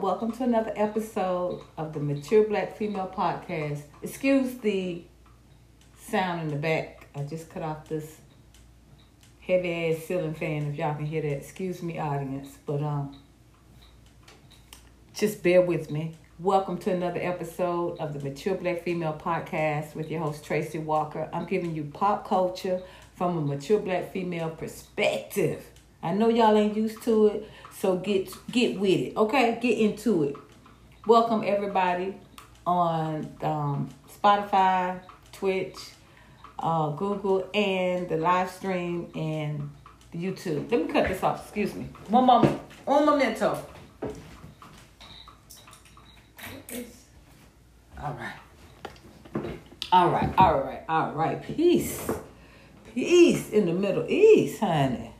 welcome to another episode of the Mature Black Female Podcast. Excuse the sound in the back. I just cut off this heavy ass ceiling fan if y'all can hear that. Excuse me, audience, but um, just bear with me. Welcome to another episode of the Mature Black Female Podcast with your host Tracy Walker. I'm giving you pop culture from a mature black female perspective. I know y'all ain't used to it, so get get with it. Okay, get into it. Welcome everybody on um, Spotify, Twitch, uh, Google, and the live stream and YouTube. Let me cut this off. Excuse me. One moment. Un momento. All right. All right. All right. All right. Peace. Peace in the Middle East, honey.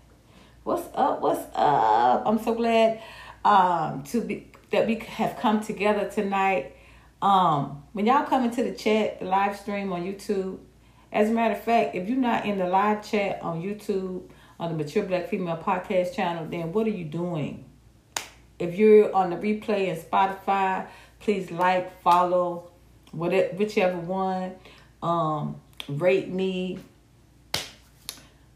What's up? What's up? I'm so glad um, to be that we have come together tonight. Um, when y'all come into the chat, the live stream on YouTube. As a matter of fact, if you're not in the live chat on YouTube on the Mature Black Female Podcast channel, then what are you doing? If you're on the replay in Spotify, please like, follow, whatever, whichever one. Um, rate me,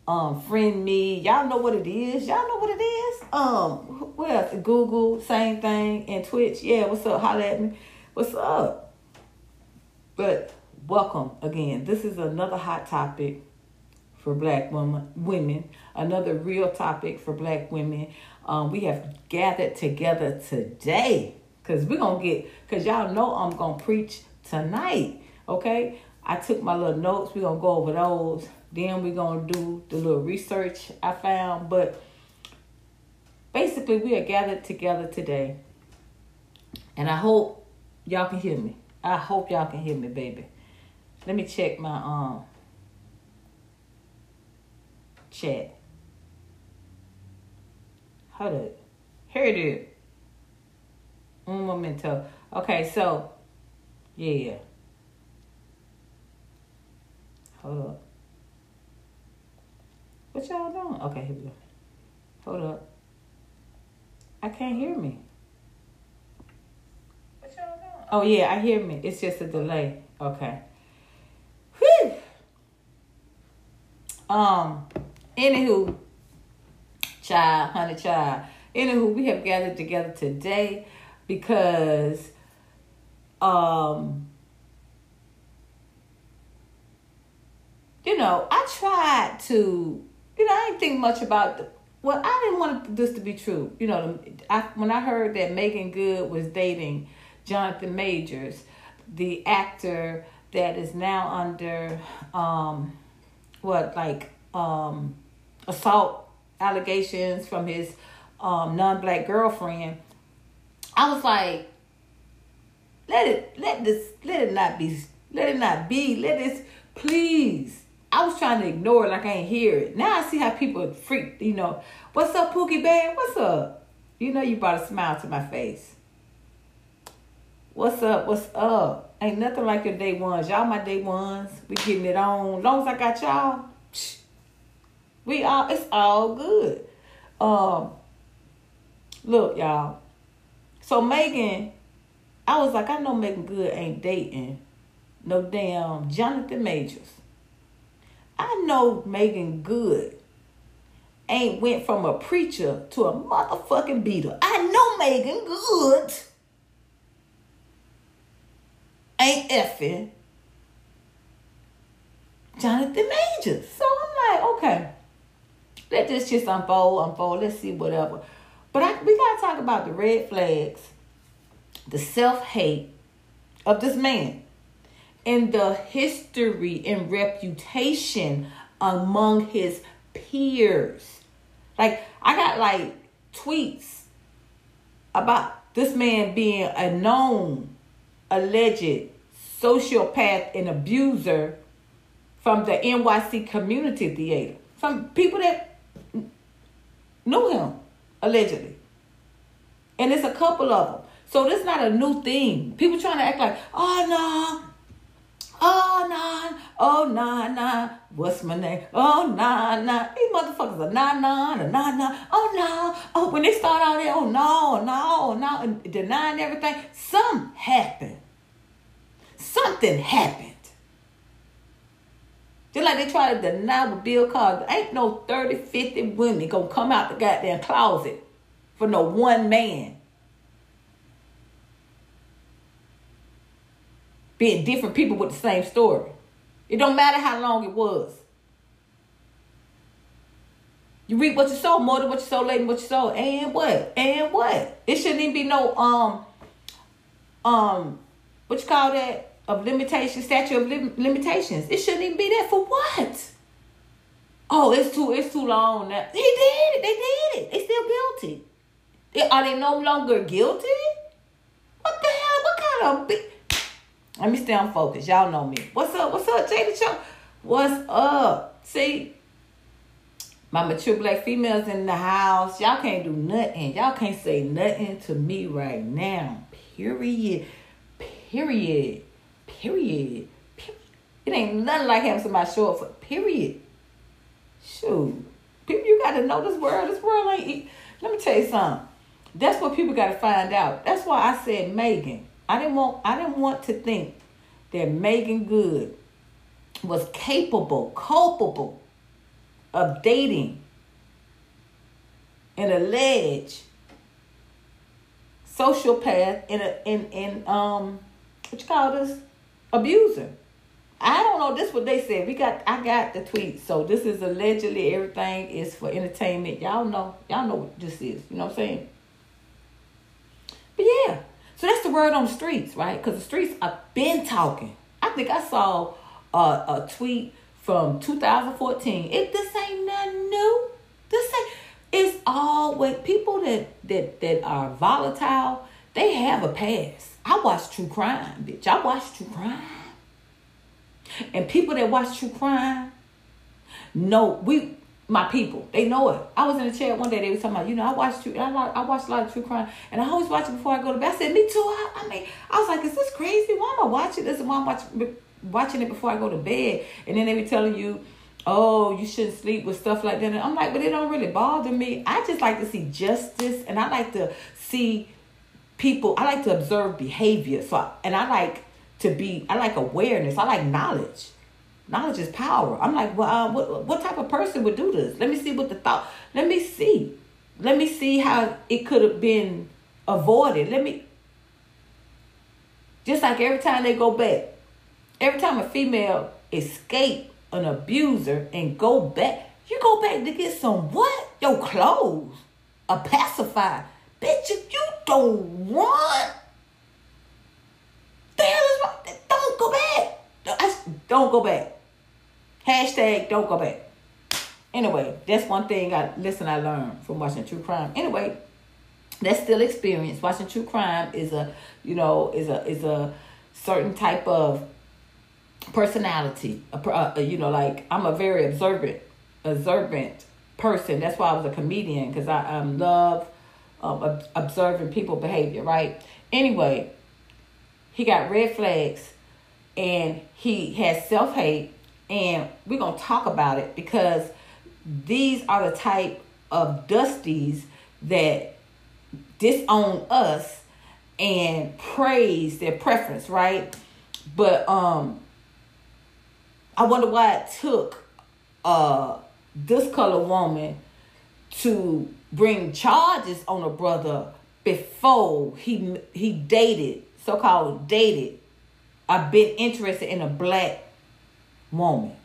um, friend me. Y'all know what it is. Y'all know what it is. Um, else? Google, same thing, and Twitch. Yeah, what's up? Holla at me. What's up? But welcome again. This is another hot topic for black women women another real topic for black women um, we have gathered together today because we're gonna get because y'all know i'm gonna preach tonight okay i took my little notes we're gonna go over those then we're going to do the little research I found. But basically, we are gathered together today. And I hope y'all can hear me. I hope y'all can hear me, baby. Let me check my um chat. Hold up. Here it is. Un momento. Okay, so yeah. Hold up. What y'all doing? Okay, here we go. Hold up. I can't hear me. What y'all doing? Oh yeah, I hear me. It's just a delay. Okay. Whew. Um. Anywho, child, honey, child. Anywho, we have gathered together today because um you know, I tried to you know, I didn't think much about the, well, I didn't want this to be true. You know, I, when I heard that Meagan Good was dating Jonathan Majors, the actor that is now under um, what like um, assault allegations from his um, non-black girlfriend, I was like, let it let this let it not be let it not be let this please I was trying to ignore it like I ain't hear it. Now I see how people freak, you know, what's up, Pookie Bear? What's up? You know you brought a smile to my face. What's up? What's up? Ain't nothing like your day ones. Y'all my day ones. We getting it on. As long as I got y'all, we all it's all good. Um look, y'all. So Meagan, I was like, I know Meagan Good ain't dating no damn Jonathan Majors. I know Meagan Good ain't went from a preacher to a motherfucking beater. I know Meagan Good ain't effing Jonathan Majors. So I'm like, okay, let this just unfold, unfold. Let's see whatever. But I, we gotta talk about the red flags, the self hate of this man in the history and reputation among his peers. Like I got like tweets about this man being a known alleged sociopath and abuser from the NYC community theater. From people that knew him allegedly. And it's a couple of them. So this is not a new thing. People trying to act like, oh no, oh no, Oh, nah, nah. What's my name? Oh, nah, nah. These motherfuckers are nah, nah, a nah, nah. Oh, no. Oh, when they start out there, oh, no, no, no, denying everything, something happened. Something happened. Just like they try to deny with Bill Cosby. Ain't no 30, 50 women gonna come out the goddamn closet for no one man. Being different people with the same story. It don't matter how long it was. You reap what you sow, more than what you sow, later what you sow. And what? And what? It shouldn't even be no um um what you call that? Of limitation, statute of lim- limitations. It shouldn't even be there for what? Oh, it's too it's too long now. He did it. They did it. They still guilty. Are they no longer guilty? What the hell? What kind of big let me stay on focus. Y'all know me. What's up? What's up, Jada Cho? What's up? See, my mature black females in the house. Y'all can't do nothing. Y'all can't say nothing to me right now. Period. Period. Period. Period. It ain't nothing like having somebody show up for period. Shoot. People, you gotta know this world. This world ain't. Let me tell you something. That's what people gotta find out. That's why I said Meagan. I didn't want I didn't want to think that Meagan Good was capable, culpable of dating an alleged sociopath in a in in um what you call this abuser. I don't know. This what they said. We got I got the tweet. So this is allegedly everything is for entertainment. Y'all know. Y'all know what this is. You know what I'm saying? But yeah. So that's the word on the streets, right? Because the streets have been talking. I think I saw a, a tweet from 2014. It this ain't nothing new. This ain't. It's always people that that that are volatile. They have a past. I watch true crime, bitch. I watch true crime. And people that watch true crime know we my people. They know it. I was in a chair one day. They was talking about, you know, I watch true. I, I watch a lot of true crime, and I always watch it before I go to bed. I said, me too. I, I mean, I was like, is this crazy? Why am I watching this? Why am I watching watching it before I go to bed? And then they be telling you, oh, you shouldn't sleep with stuff like that. And I'm like, but it don't really bother me. I just like to see justice, and I like to see people. I like to observe behavior. So, and I like to be. I like awareness. I like knowledge. Knowledge is power. I'm like, well, uh, what, what type of person would do this? Let me see what the thought. Let me see. Let me see how it could have been avoided. Let me. Just like every time they go back, every time a female escape an abuser and go back, you go back to get some what? Your clothes, a pacifier. Bitch, if you don't want, the hell is wrong? Don't go back. Don't go back. Hashtag don't go back. Anyway, that's one thing I listen I learned from watching true crime. Anyway, that's still experience. Watching true crime is a you know is a is a certain type of personality. A, a, you know, like I'm a very observant observant person. That's why I was a comedian because I um, love um, observing people behavior. Right. Anyway, he got red flags and he has self hate and we're going to talk about it because these are the type of dusties that disown us and praise their preference, right? But um I wonder why it took uh this color woman to bring charges on a brother before he he dated, so-called dated. I've been interested in a black woman.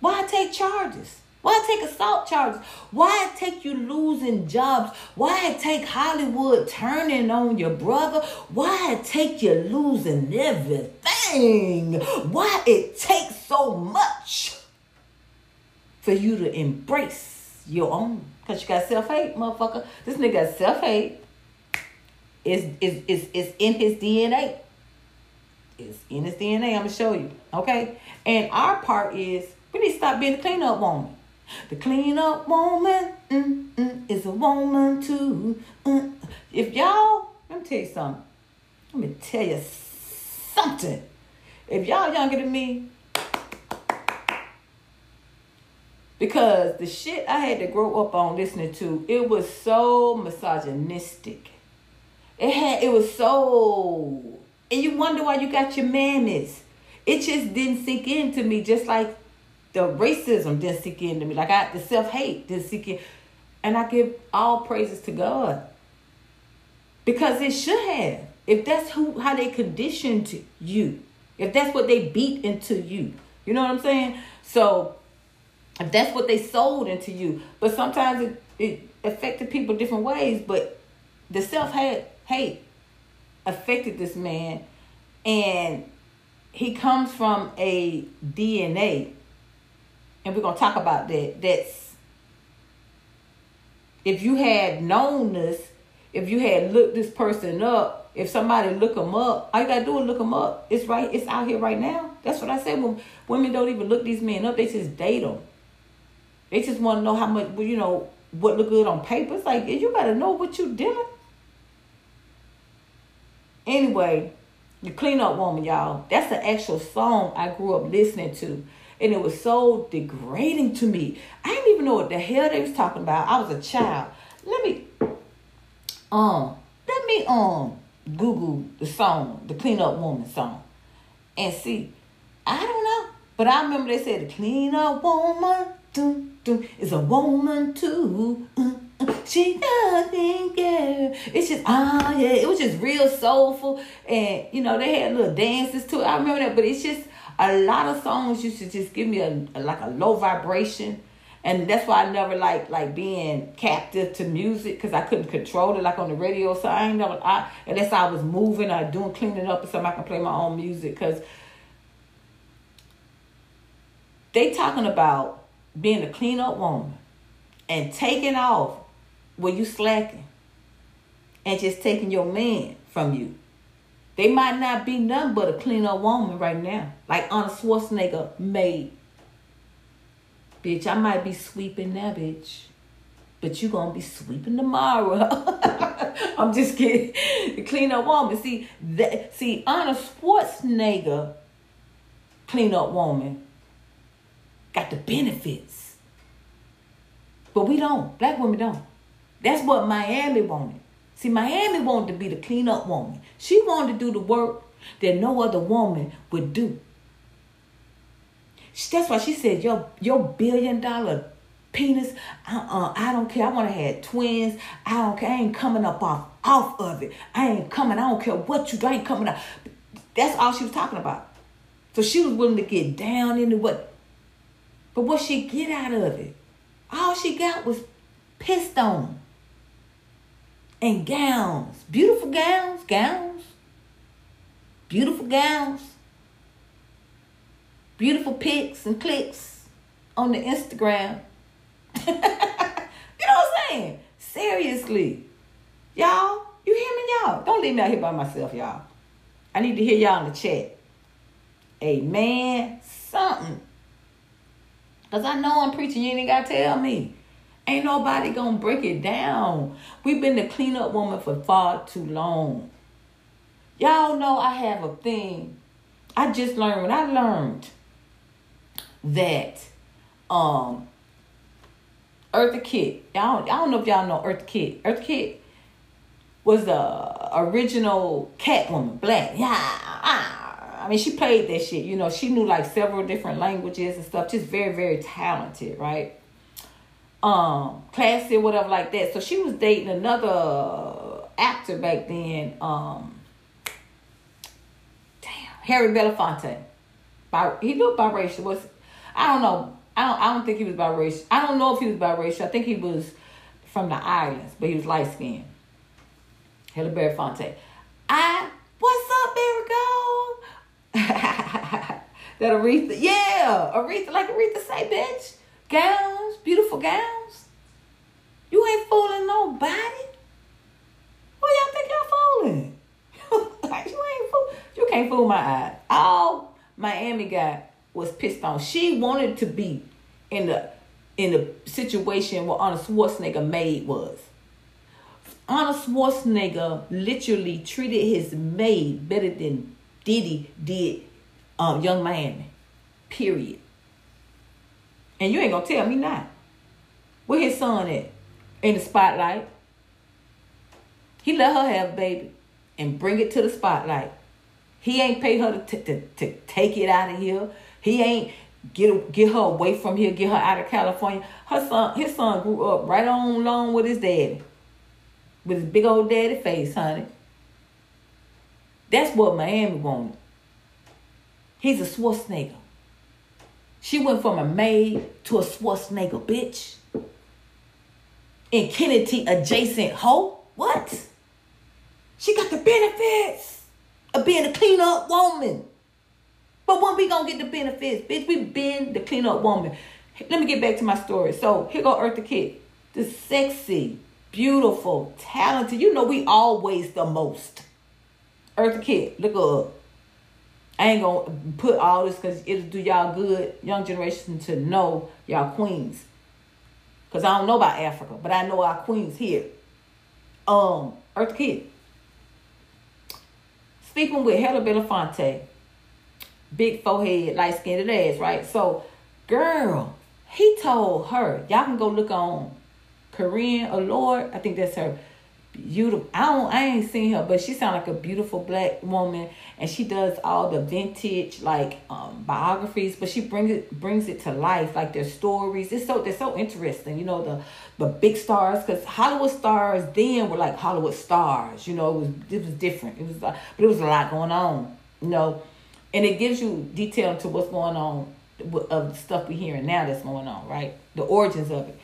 Why take charges? Why take assault charges? Why take you losing jobs? Why take Hollywood turning on your brother? Why take you losing everything? Why it takes so much for you to embrace your own? Because you got self-hate, motherfucker. This nigga got self-hate. It's, it's, it's, it's in his DNA. It's in his DNA. I'm to show you. Okay? And our part is we need to stop being the cleanup woman. The cleanup woman mm, mm, is a woman too. Mm. If y'all, let me tell you something. Let me tell you something. If y'all younger than me, because the shit I had to grow up on listening to, it was so misogynistic. It had it was so and you wonder why you got your mammies. It just didn't sink into me just like the racism didn't sink into me. Like I the self-hate didn't sink in. And I give all praises to God. Because it should have. If that's who how they conditioned you. If that's what they beat into you. You know what I'm saying? So if that's what they sold into you. But sometimes it, it affected people different ways. But the self hate hate affected this man and he comes from a DNA and we're gonna talk about that. That's if you had known this, if you had looked this person up, if somebody look them up, all you gotta do is look them up. It's right. It's out here right now. That's what I said. When women don't even look these men up, they just date them. They just want to know how much, you know, what look good on paper. It's like you gotta know what you're doing. Anyway, the clean up woman, y'all. That's the actual song I grew up listening to. And it was so degrading to me. I didn't even know what the hell they was talking about. I was a child. Let me um let me um Google the song, the clean up woman song. And see. I don't know. But I remember they said the clean up woman dun, dun, is a woman too. Uh, she nothing girl. It's just ah yeah, it was just real soulful, and you know they had little dances too. I remember that, but it's just a lot of songs used to just give me a, a like a low vibration, and that's why I never like like being captive to music because I couldn't control it like on the radio. So I ain't never I unless I was moving or doing cleaning up or something, I can play my own music because they talking about being a clean up woman and taking off where you slacking and just taking your man from you. They might not be nothing but a clean up woman right now. Like Arnold Schwarzenegger maid. Bitch, I might be sweeping that bitch. But you gonna be sweeping tomorrow. I'm just kidding. The clean up woman. See that see Arnold Schwarzenegger clean up woman got the benefits. But we don't. Black women don't. That's what Miami wanted. See, Miami wanted to be the cleanup woman. She wanted to do the work that no other woman would do. That's why she said, your, your billion dollar penis, uh-uh, I don't care. I want to have twins. I don't care. I ain't coming up off, off of it. I ain't coming. I don't care what you do. I ain't coming up. That's all she was talking about. So she was willing to get down into what. But what she get out of it? All she got was pissed on and gowns, beautiful gowns, gowns, beautiful gowns, beautiful pics and clicks on the Instagram. you know what I'm saying? Seriously. Y'all, you hear me, y'all? Don't leave me out here by myself, y'all. I need to hear y'all in the chat. Amen. Something. Because I know I'm preaching, you ain't got to tell me. Ain't nobody gonna break it down. We've been the cleanup woman for far too long. Y'all know I have a thing. I just learned when I learned that um Eartha Kitt. Y'all, I don't know if y'all know Eartha Kitt. Eartha Kitt was the original Catwoman, black. Yeah. I mean, she played that shit. You know, she knew like several different languages and stuff. Just very, very talented, right? Um classy or whatever like that. So she was dating another actor back then. Um damn, Harry Belafonte. He looked biracial. Was I don't know. I don't I don't think he was biracial. I don't know if he was biracial. I think he was from the islands, but he was light skinned. Harry Belafonte. I what's up, Barry that Aretha, yeah, Aretha, like Aretha say, bitch gowns, beautiful gowns. You ain't fooling nobody. Who y'all think y'all fooling? you ain't fool. You can't fool my eye. All Miami got was pissed on. She wanted to be in the in the situation where Arnold Schwarzenegger maid was. Arnold Schwarzenegger literally treated his maid better than Diddy did um, Yung Miami. Period. And you ain't gonna tell me not. Where his son at? In the spotlight. He let her have baby and bring it to the spotlight. He ain't pay her to, t- to, to take it out of here. He ain't get get her away from here, get her out of California. Her son, his son grew up right on along with his daddy. With his big old daddy face, honey. That's what Miami wanted. He's a Schwarzenegger. She went from a maid to a Schwarzenegger bitch. In Kennedy adjacent hoe? What? She got the benefits of being a clean up woman. But when we gonna get the benefits, bitch, we been the clean up woman. Let me get back to my story. So here go Eartha Kitt, the sexy, beautiful, talented. You know we always the most. Eartha Kitt, look up. I ain't gonna put all this because it'll do y'all good, young generation, to know y'all queens. Cause I don't know about Africa, but I know our queens here. Um, Eartha Kitt. Speaking with Heather Belafonte, big forehead, light skinned ass, right? So, girl, he told her, y'all can go look on Korean Allure. I think that's her beautiful. I don't. I ain't seen her, but she sound like a beautiful black woman, and she does all the vintage like um, biographies. But she brings it brings it to life, like their stories. It's so they're so interesting. You know the the big stars, because Hollywood stars then were like Hollywood stars. You know it was it was different. It was uh, but it was a lot going on. You know, and it gives you detail into what's going on of the stuff we're hearing now that's going on, right? The origins of it.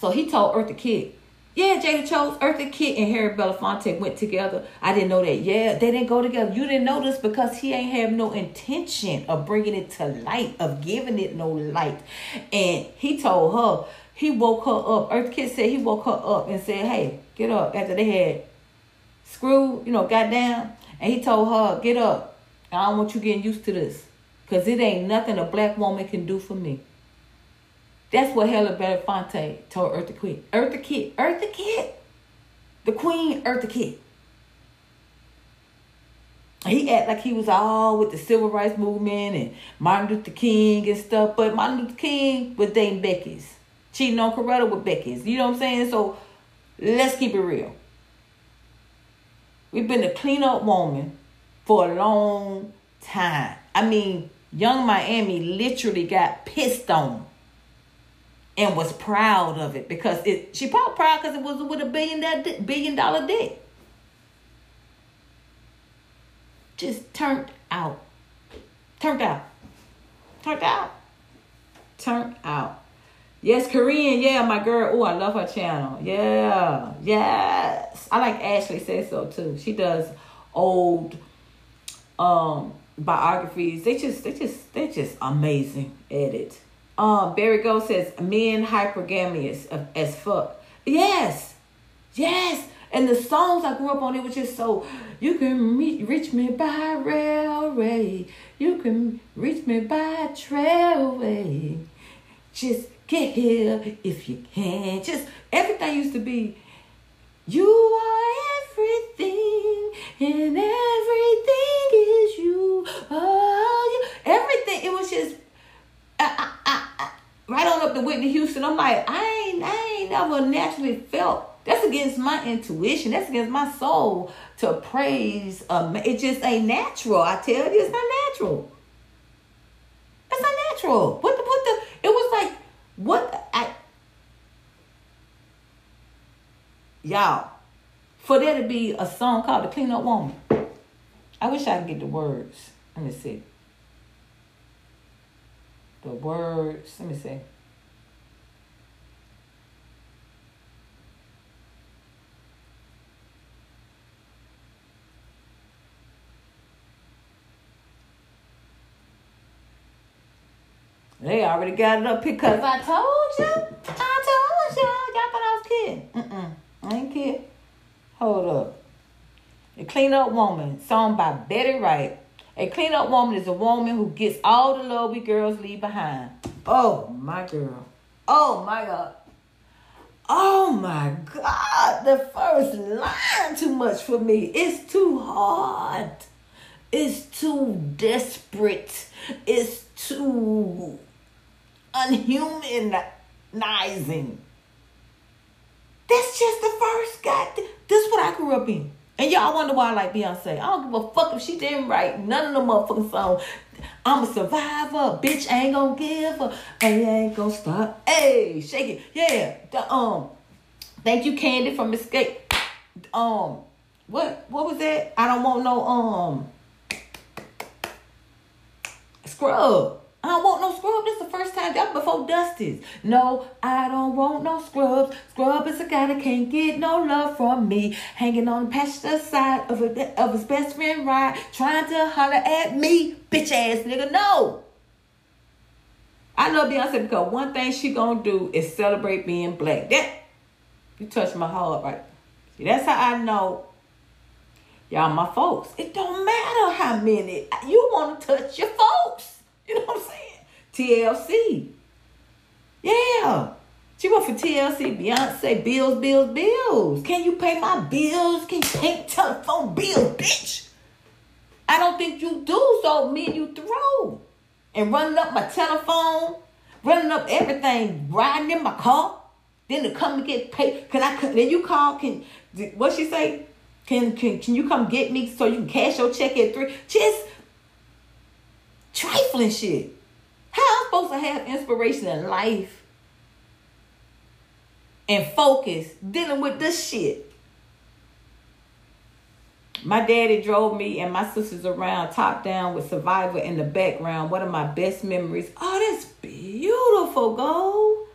So he told Eartha Kitt yeah, Jada Chose, Eartha Kitt, and Harry Belafonte went together. I didn't know that. Yeah, they didn't go together. You didn't this because he ain't have no intention of bringing it to light, of giving it no light. And he told her, he woke her up. Eartha Kitt said he woke her up and said, hey, get up. After they had screwed, you know, got down. And he told her, get up. I don't want you getting used to this. Because it ain't nothing a black woman can do for me. That's what Helen Belafonte told Eartha Kitt. Eartha Kitt. Eartha Kitt. The queen Eartha Kitt. He act like he was all with the civil rights movement and Martin Luther King and stuff, but Martin Luther King was dating Becky's. Cheating on Coretta with Becky's. You know what I'm saying? So let's keep it real. We've been a clean up woman for a long time. I mean, Yung Miami literally got pissed on and was proud of it because it she probably proud because it was with a billion that billion dollar debt. Just turned out. Turned out. Turned out. Turned out. Yes, Korean. Yeah, my girl. Oh, I love her channel. Yeah. Yes. I like Ashley says so too. She does old um biographies. They just they just they're just amazing at it. Um, Barry Gold says men hypergamous as fuck. Yes, yes. And the songs I grew up on, it was just so. You can reach me by railway. You can reach me by trailway. Just get here if you can. Just everything used to be. You are everything, and everything is you. Oh, you. Everything. It was just I, I, I, right on up to Whitney Houston. I'm like, I ain't, I ain't never naturally felt. That's against my intuition. That's against my soul to praise. Um, it just ain't natural. I tell you, it's not natural. It's not natural. What the, what the? It was like, what? I, y'all, for there to be a song called "The Clean Up Woman." I wish I could get the words. Let me see the words. Let me see. They already got it up because I told you. I told you. Y'all thought I was kidding. Mm-mm. I ain't kidding. Hold up. The Clean Up Woman, song by Betty Wright. A clean up woman is a woman who gets all the love we girls leave behind. Oh, my girl. Oh, my God. Oh, my God. The first line too much for me. It's too hard. It's too desperate. It's too unhumanizing. That's just the first God. This is what I grew up in. And y'all wonder why I like Beyonce. I don't give a fuck if she didn't write none of the motherfucking songs. I'm a survivor, bitch. Ain't gonna give her, and ain't gonna stop. Hey, shake it, yeah. The, um, thank you, Candy from Escape. Um, what what was that? I don't want no um scrub. I don't want no scrub. This is the first time that before Dusty's. No, I don't want no scrubs. Scrub is a guy that can't get no love from me. Hanging on the passenger side of, a, of his best friend ride, trying to holler at me. Bitch ass nigga, no. I love Beyonce because one thing she gonna do is celebrate being black. That you touch my heart right. See, that's how I know y'all my folks. It don't matter how many you want to touch your folks. You know what I'm saying? TLC. Yeah. She went for TLC, Beyonce, bills, bills, bills. Can you pay my bills? Can you pay telephone bills, bitch? I don't think you do, so me and you throw. And running up my telephone, running up everything, riding in my car. Then to come and get paid. Can I then you call, can what she say? Can can can you come get me so you can cash your check at three? Just trifling shit. How I'm supposed to have inspiration in life and focus dealing with this shit? My daddy drove me and my sisters around top down with Survivor in the background. One of my best memories. Oh, that's beautiful, go.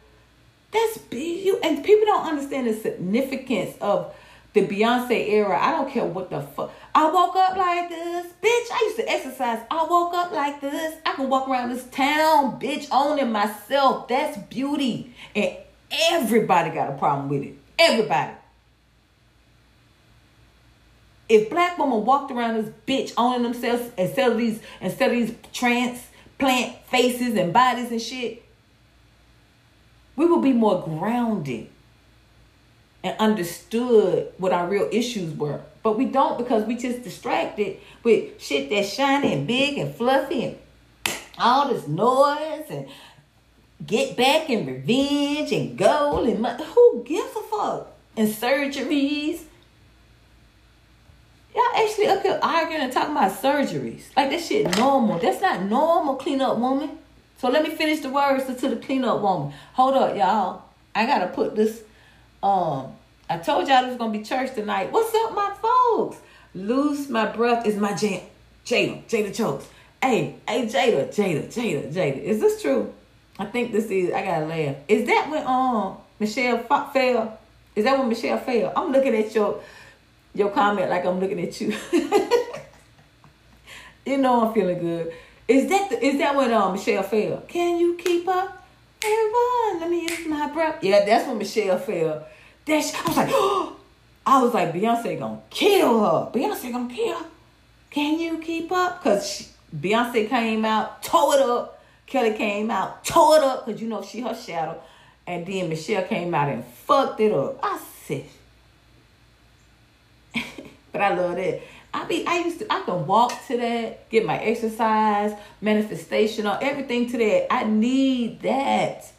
That's beautiful. And people don't understand the significance of the Beyonce era. I don't care what the fuck. I woke up like this. Bitch, I used to exercise. I woke up like this. I can walk around this town, bitch, owning myself. That's beauty. And everybody got a problem with it. Everybody. If black women walked around this bitch owning themselves instead of these instead of these transplant faces and bodies and shit, we would be more grounded and understood what our real issues were. But we don't because we just distracted with shit that's shiny and big and fluffy and all this noise and get back and revenge and gold and money. Who gives a fuck? And surgeries. Y'all actually up here arguing and talking about surgeries. Like that shit normal. That's not normal, clean up woman. So let me finish the words to the clean up woman. Hold up, y'all. I gotta put this um, I told y'all it was gonna be church tonight. What's up, my folks? Lose my breath is my jam. Jada, Jada Chokes. Hey, hey, Jada, Jada, Jada, Jada. Is this true? I think this is. I gotta laugh. Is that when um Michelle fell? Is that when Michelle fell? I'm looking at your your comment like I'm looking at you. you know I'm feeling good. Is that the, is that when um Michelle fell? Can you keep up? Everyone, let me use my breath. Yeah, that's when Michelle fell. That I was like, oh, I was like, Beyonce gonna kill her. Beyonce gonna kill her. Can you keep up? Cause Beyonce came out, tore it up. Kelly came out, tore it up, cause you know she her shadow. And then Michelle came out and fucked it up. I said, but I love that. I be I used to I can walk to that, get my exercise, manifestation, or everything to that. I need that.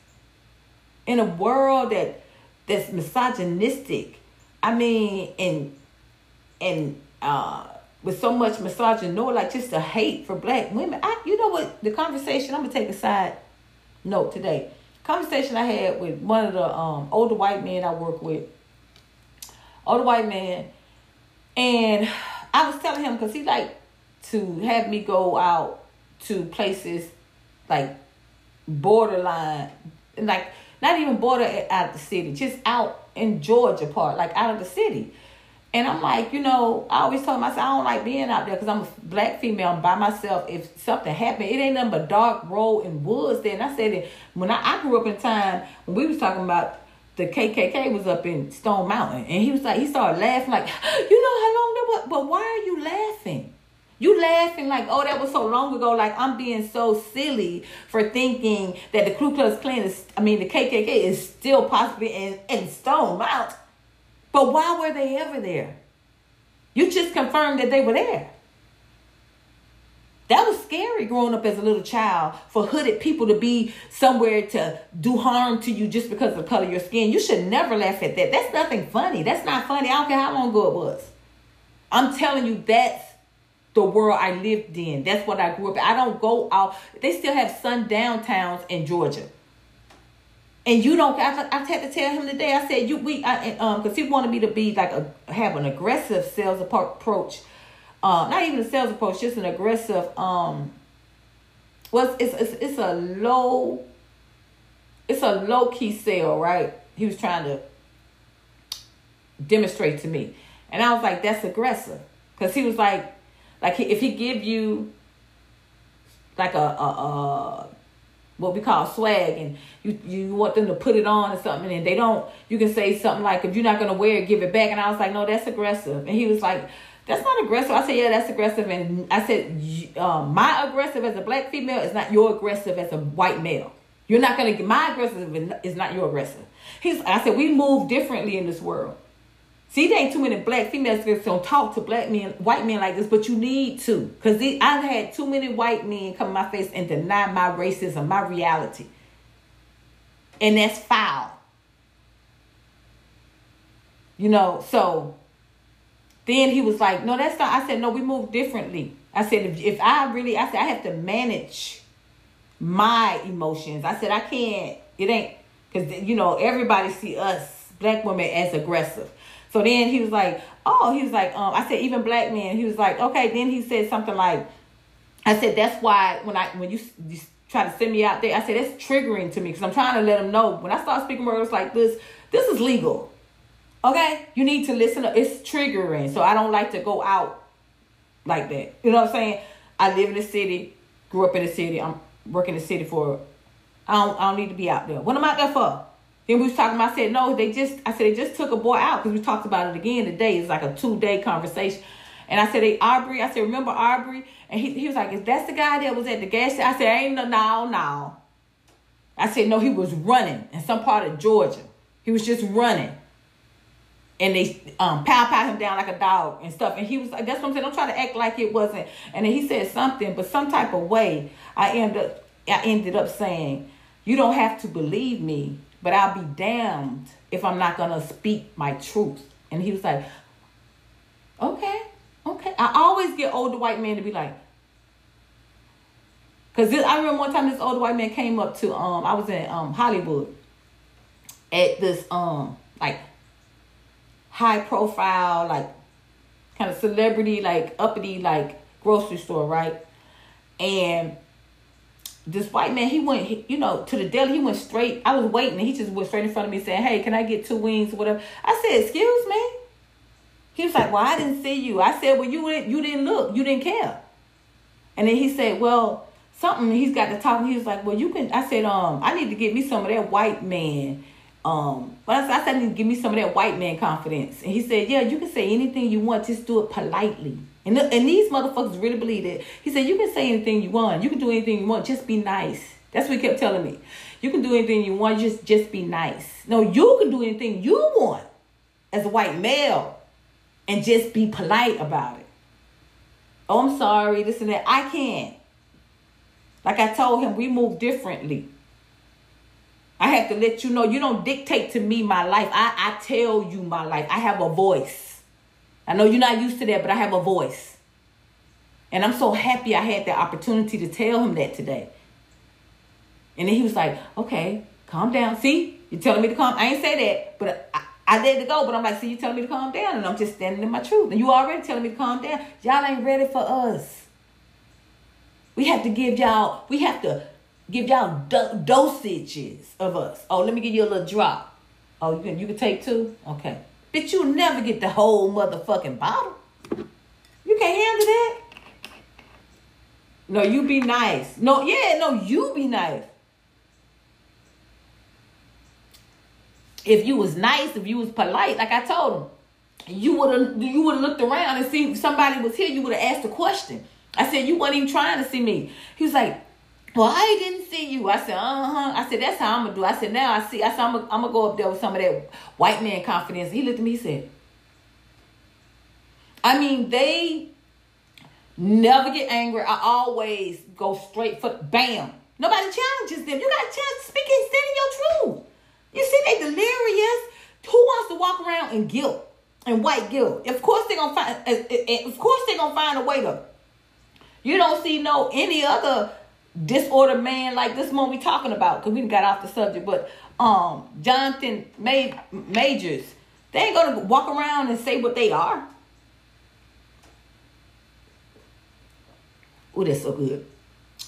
In a world that that's misogynistic. I mean, and and uh with so much misogyny, like just a hate for black women. I you know what the conversation I'm gonna take a side note today. Conversation I had with one of the um older white men I work with. Older white man and I was telling him because he like to have me go out to places like borderline, like not even border out of the city, just out in Georgia part, like out of the city. And I'm like, you know, I always told myself I don't like being out there because I'm a black female. I'm by myself. If something happened, it ain't nothing but dark road and woods Then I said that when I, I grew up in time when we was talking about the KKK was up in Stone Mountain, and he was like, he started laughing, like, you know how long that was, but why are you laughing? You laughing like, oh, that was so long ago. Like I'm being so silly for thinking that the Ku Klux Klan is, I mean, the KKK is still possibly in, in Stone Mountain. But why were they ever there? You just confirmed that they were there. That was scary growing up as a little child for hooded people to be somewhere to do harm to you just because of the color of your skin. You should never laugh at that. That's nothing funny. That's not funny. I don't care how long ago it was. I'm telling you, that's the world I lived in. That's what I grew up in. I don't go out. They still have sundown towns in Georgia. And you don't. I, I had to tell him today. I said you we I, um because he wanted me to be like a have an aggressive sales approach uh, not even a sales approach, just an aggressive. Um, was it's, it's it's a low, it's a low key sale, right? He was trying to demonstrate to me, and I was like, that's aggressive, because he was like, like if he give you like a, a, a what we call swag and you you want them to put it on or something and they don't you can say something like if you're not to wear it give it back and i was like no that's aggressive and he was like that's not aggressive. I said, yeah, that's aggressive. And I said, um, my aggressive as a black female is not your aggressive as a white male. You're not gonna get my aggressive is not your aggressive. He's. I said we move differently in this world. See, there ain't too many black females that don't talk to black men, white men like this, but you need to, cause I've had too many white men come in my face and deny my racism, my reality, and that's foul. You know, so then he was like, no, that's not. I said, no, we move differently. I said, if, if I really, I said, I have to manage my emotions. I said, I can't, it ain't, because, you know, everybody see us, black women, as aggressive. So then he was like, oh, he was like, um, I said, even black men. He was like, okay. Then he said something like, I said, that's why when I, when you, you try to send me out there, I said, that's triggering to me because I'm trying to let them know when I start speaking words like this, this is legal. Okay? You need to listen. It's triggering. So I don't like to go out like that. You know what I'm saying? I live in the city, grew up in the city. I'm working in the city for I don't I don't need to be out there. What am I there for? Then we was talking about I said, no, they just I said they just took a boy out because we talked about it again today. It's like a two-day conversation. And I said, hey, Arbery, I said, remember Arbery? And he, he was like, is that the guy that was at the gas station? I said, ain't no, no, no. I said, no, he was running in some part of Georgia. He was just running and they um pow pow him down like a dog and stuff. And he was like, that's what I'm saying. Don't try to act like it wasn't. And then he said something, but some type of way I ended up I ended up saying, You don't have to believe me, but I'll be damned if I'm not gonna speak my truth. And he was like, Okay, okay. I always get older white men to be like, Cause I remember one time this older white man came up to um I was in um Hollywood at this um like high profile, like kind of celebrity, like uppity, like grocery store, right? And this white man, he went, you know, to the deli. He went straight. I was waiting, and he just went straight in front of me, saying, "Hey, can I get two wings or whatever?" I said, "Excuse me." He was like, "Well, I didn't see you." I said, "Well, you didn't, you didn't look. You didn't care." And then he said, "Well, something." He's got to talk. He was like, "Well, you can." I said, "Um, I need to get me some of that white man." Um, but I, I said, give me some of that white man confidence. And he said, yeah, you can say anything you want, just do it politely. And, the, and these motherfuckers really believe it. He said, you can say anything you want. You can do anything you want. Just be nice. That's what he kept telling me. You can do anything you want. Just, just be nice. No, you can do anything you want as a white male and just be polite about it. Oh, I'm sorry, this and that. I can't. Like I told him, we move differently. I have to let you know you don't dictate to me my life. I, I tell you my life. I have a voice. I know you're not used to that, but I have a voice. And I'm so happy I had the opportunity to tell him that today. And then he was like, okay, calm down. See, you're telling me to calm. I ain't say that, but I, I let it go. But I'm like, see, you telling me to calm down. And I'm just standing in my truth. And you already telling me to calm down. Y'all ain't ready for us. We have to give y'all, we have to give y'all do- dosages of us. Oh, let me give you a little drop. Oh, you can you can take two? Okay. Bitch, you'll never get the whole motherfucking bottle. You can't handle that. No, you be nice. No, yeah, no, you be nice. If you was nice, if you was polite, like I told him, you would have you would have looked around and see if somebody was here, you would have asked a question. I said, you weren't even trying to see me. He was like, well, I didn't see you. I said, uh-huh. I said, that's how I'm gonna do. I said, now I see. I said, I'm gonna, I'm gonna go up there with some of that white man confidence. He looked at me, he said, I mean, they Never get angry. I always go straight for bam. Nobody challenges them. You got a chance to speak and stand in your truth. You see, they delirious. Who wants to walk around in guilt and white guilt? Of course they're gonna find. Eh, eh, eh, of course they're gonna find a way to. You don't see no any other disordered man like this one we talking about because we got off the subject. But um, Jonathan made Majors, they ain't gonna walk around and say what they are. Oh, that's so good.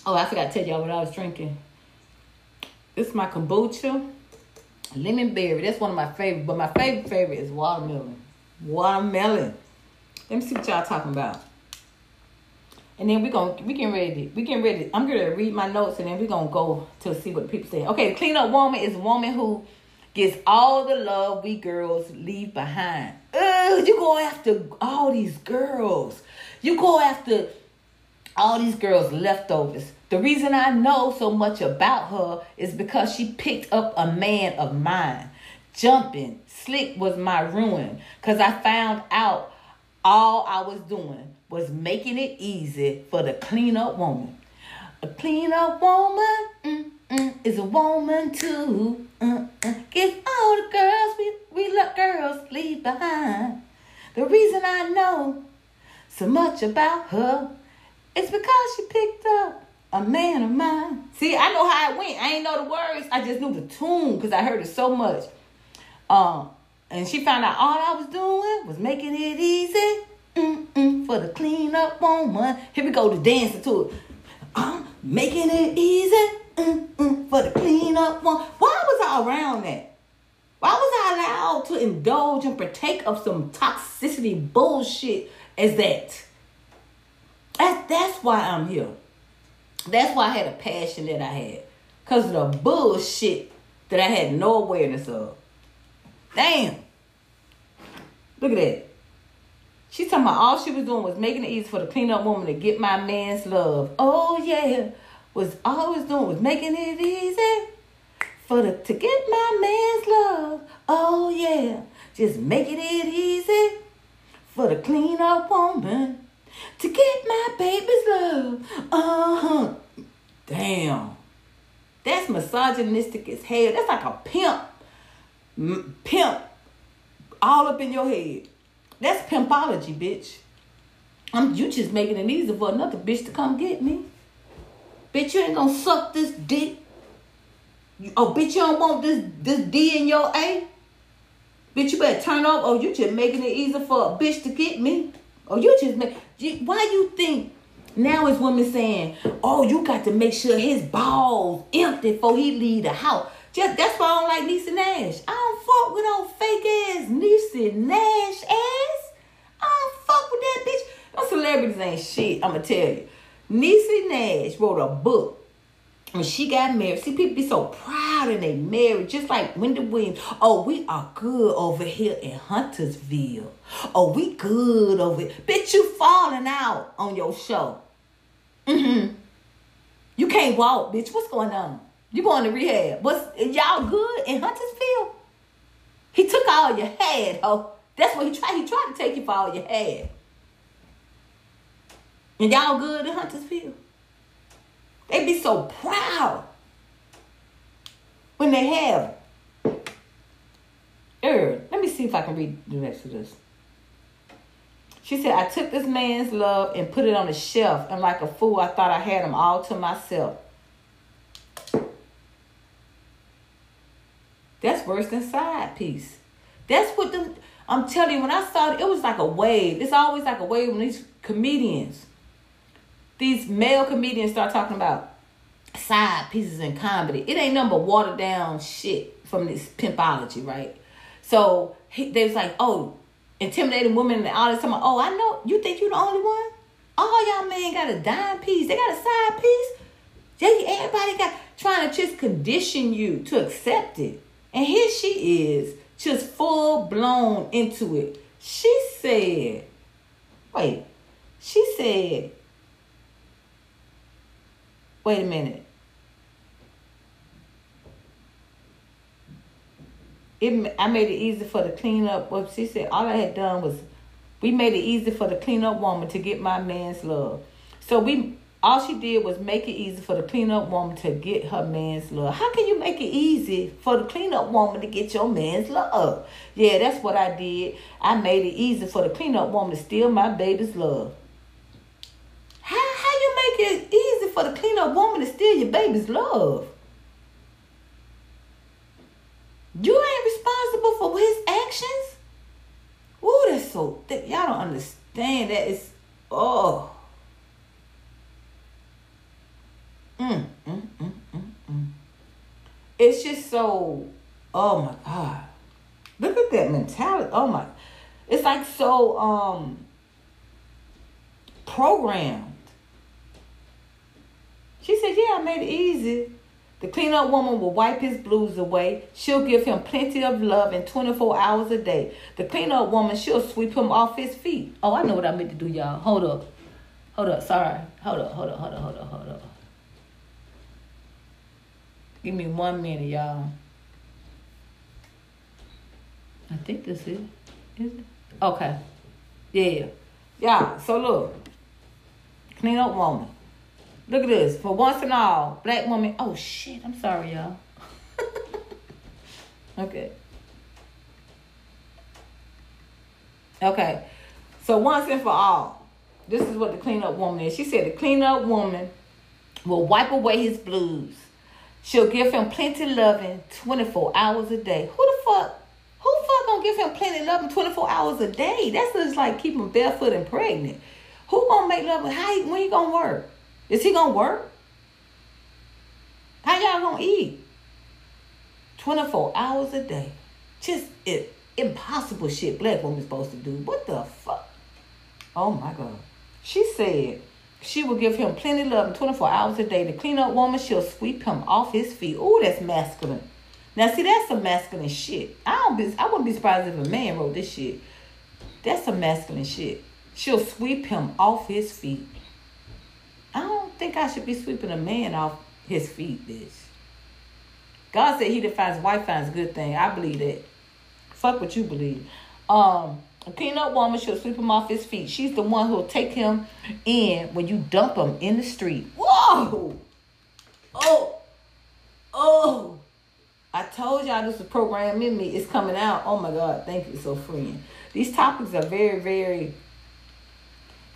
Oh, I forgot to tell y'all what I was drinking. This is my kombucha. Lemon berry. That's one of my favorite. But my favorite favorite is watermelon. Watermelon. Let me see what y'all talking about. And then we gonna we getting ready. We getting ready. I'm gonna read my notes and then we're gonna go to see what people say. Okay, clean up woman is a woman who gets all the love we girls leave behind. Ugh, you go after all these girls. You go after all these girls leftovers. The reason I know so much about her is because she picked up a man of mine. Jumping, slick was my ruin because I found out all I was doing was making it easy for the clean up woman. A clean up woman is a woman too. Mm, all the girls we, we let girls leave behind. The reason I know so much about her it's because she picked up a man of mine. See, I know how it went. I ain't know the words. I just knew the tune because I heard it so much. Um, and she found out all I was doing was making it easy Mm-mm, for the clean up woman. Here we go to dancing to it. I'm making it easy Mm-mm, for the clean up one. Why was I around that? Why was I allowed to indulge and partake of some toxicity bullshit as that? That's, that's why I'm here. That's why I had a passion that I had. Because of the bullshit that I had no awareness of. Damn. Look at that. She's talking about all she was doing was making it easy for the cleanup woman to get my man's love. Oh yeah. Was all I was doing was making it easy for the to get my man's love. Oh yeah. Just making it easy for the cleanup woman to get my baby's love. Uh huh. Damn. That's misogynistic as hell. That's like a pimp. Pimp. All up in your head. That's pimpology, bitch. I'm you just making it easy for another bitch to come get me. Bitch, you ain't gonna suck this dick. oh, bitch, you don't want this this D in your A. Bitch, you better turn off. Oh, you just making it easy for a bitch to get me. Oh, you just make. Why you think now is women saying, "Oh, you got to make sure his balls empty before he leave the house." Just that's why I don't like Niecy Nash. I don't fuck with old fake ass Niecy Nash ass. I don't fuck with that bitch. Those celebrities ain't shit. I'ma tell you. Niecy Nash wrote a book when she got married, see people be so proud and they married, just like Wendy Williams. Oh, we are good over here in Huntersville. Oh, we good over here. Bitch, you falling out on your show. Mm-hmm. You can't walk, bitch. What's going on? You going to rehab. What's y'all good in Huntersville? He took all your head, oh. That's what he tried. He tried to take you for all your head. And y'all good in Huntersville? They be so proud when they have. Er, let me see if I can read the rest of this. She said, I took this man's love and put it on a shelf, and like a fool, I thought I had him all to myself. That's worse than side piece. That's what the I'm telling you, when I saw it, it was like a wave. It's always like a wave when these comedians these male comedians start talking about side pieces in comedy. It ain't but watered down shit from this pimpology, right? So he, they was like, oh, intimidating women and all this time. Oh, I know. You think you the only one? All y'all men got a dime piece. They got a side piece. Yeah, everybody got trying to just condition you to accept it. And here she is, just full blown into it. She said, wait, she said, Wait a minute. It, I made it easy for the cleanup. What she said, all I had done was We made it easy for the cleanup woman to get my man's love. So we all she did was make it easy for the cleanup woman to get her man's love. How can you make it easy for the cleanup woman to get your man's love? Yeah, that's what I did. I made it easy for the cleanup woman to steal my baby's love. How how you make it easy for the cleanup woman to steal your baby's love? You ain't responsible for his actions. Ooh, that's so thick. Y'all don't understand that. It's oh. Mm, mm, mm, mm, mm. It's just so. Oh my god. Look at that mentality. Oh my. It's like so um programmed. She said, "Yeah, I made it easy." The cleanup woman will wipe his blues away. She'll give him plenty of love in 24 hours a day. The cleanup woman, she'll sweep him off his feet. Oh, I know what I meant to do, y'all. Hold up. Hold up. Sorry. Hold up. Hold up. Hold up. Hold up. Hold up. Give me one minute, y'all. I think this is. Is it? Okay. Yeah. Yeah. So look. Clean up woman. Look at this. For once and all, black woman. Oh shit. I'm sorry, y'all. okay. Okay. So once and for all, this is what the clean up woman is. She said the clean up woman will wipe away his blues. She'll give him plenty loving 24 hours a day. Who the fuck? Who fuck gonna give him plenty loving 24 hours a day? That's just like keep him barefoot and pregnant. Who gonna make love? How? When you gonna work? Is he gonna work? How y'all gonna eat? 24 hours a day. Just it, impossible shit black woman supposed to do. What the fuck? Oh my God. She said she will give him plenty love 24 hours a day. The cleanup woman, she'll sweep him off his feet. Oh, that's masculine. Now, see, that's some masculine shit. I don't be, I wouldn't be surprised if a man wrote this shit. That's some masculine shit. She'll sweep him off his feet. I don't think I should be sweeping a man off his feet, bitch. God said he finds wife finds good thing. I believe that. Fuck what you believe. Um, a clean-up woman, she'll sweep him off his feet. She's the one who'll take him in when you dump him in the street. Whoa! Oh! Oh! I told y'all this is program in me. It's coming out. Oh my God. Thank you. So freeing. These topics are very, very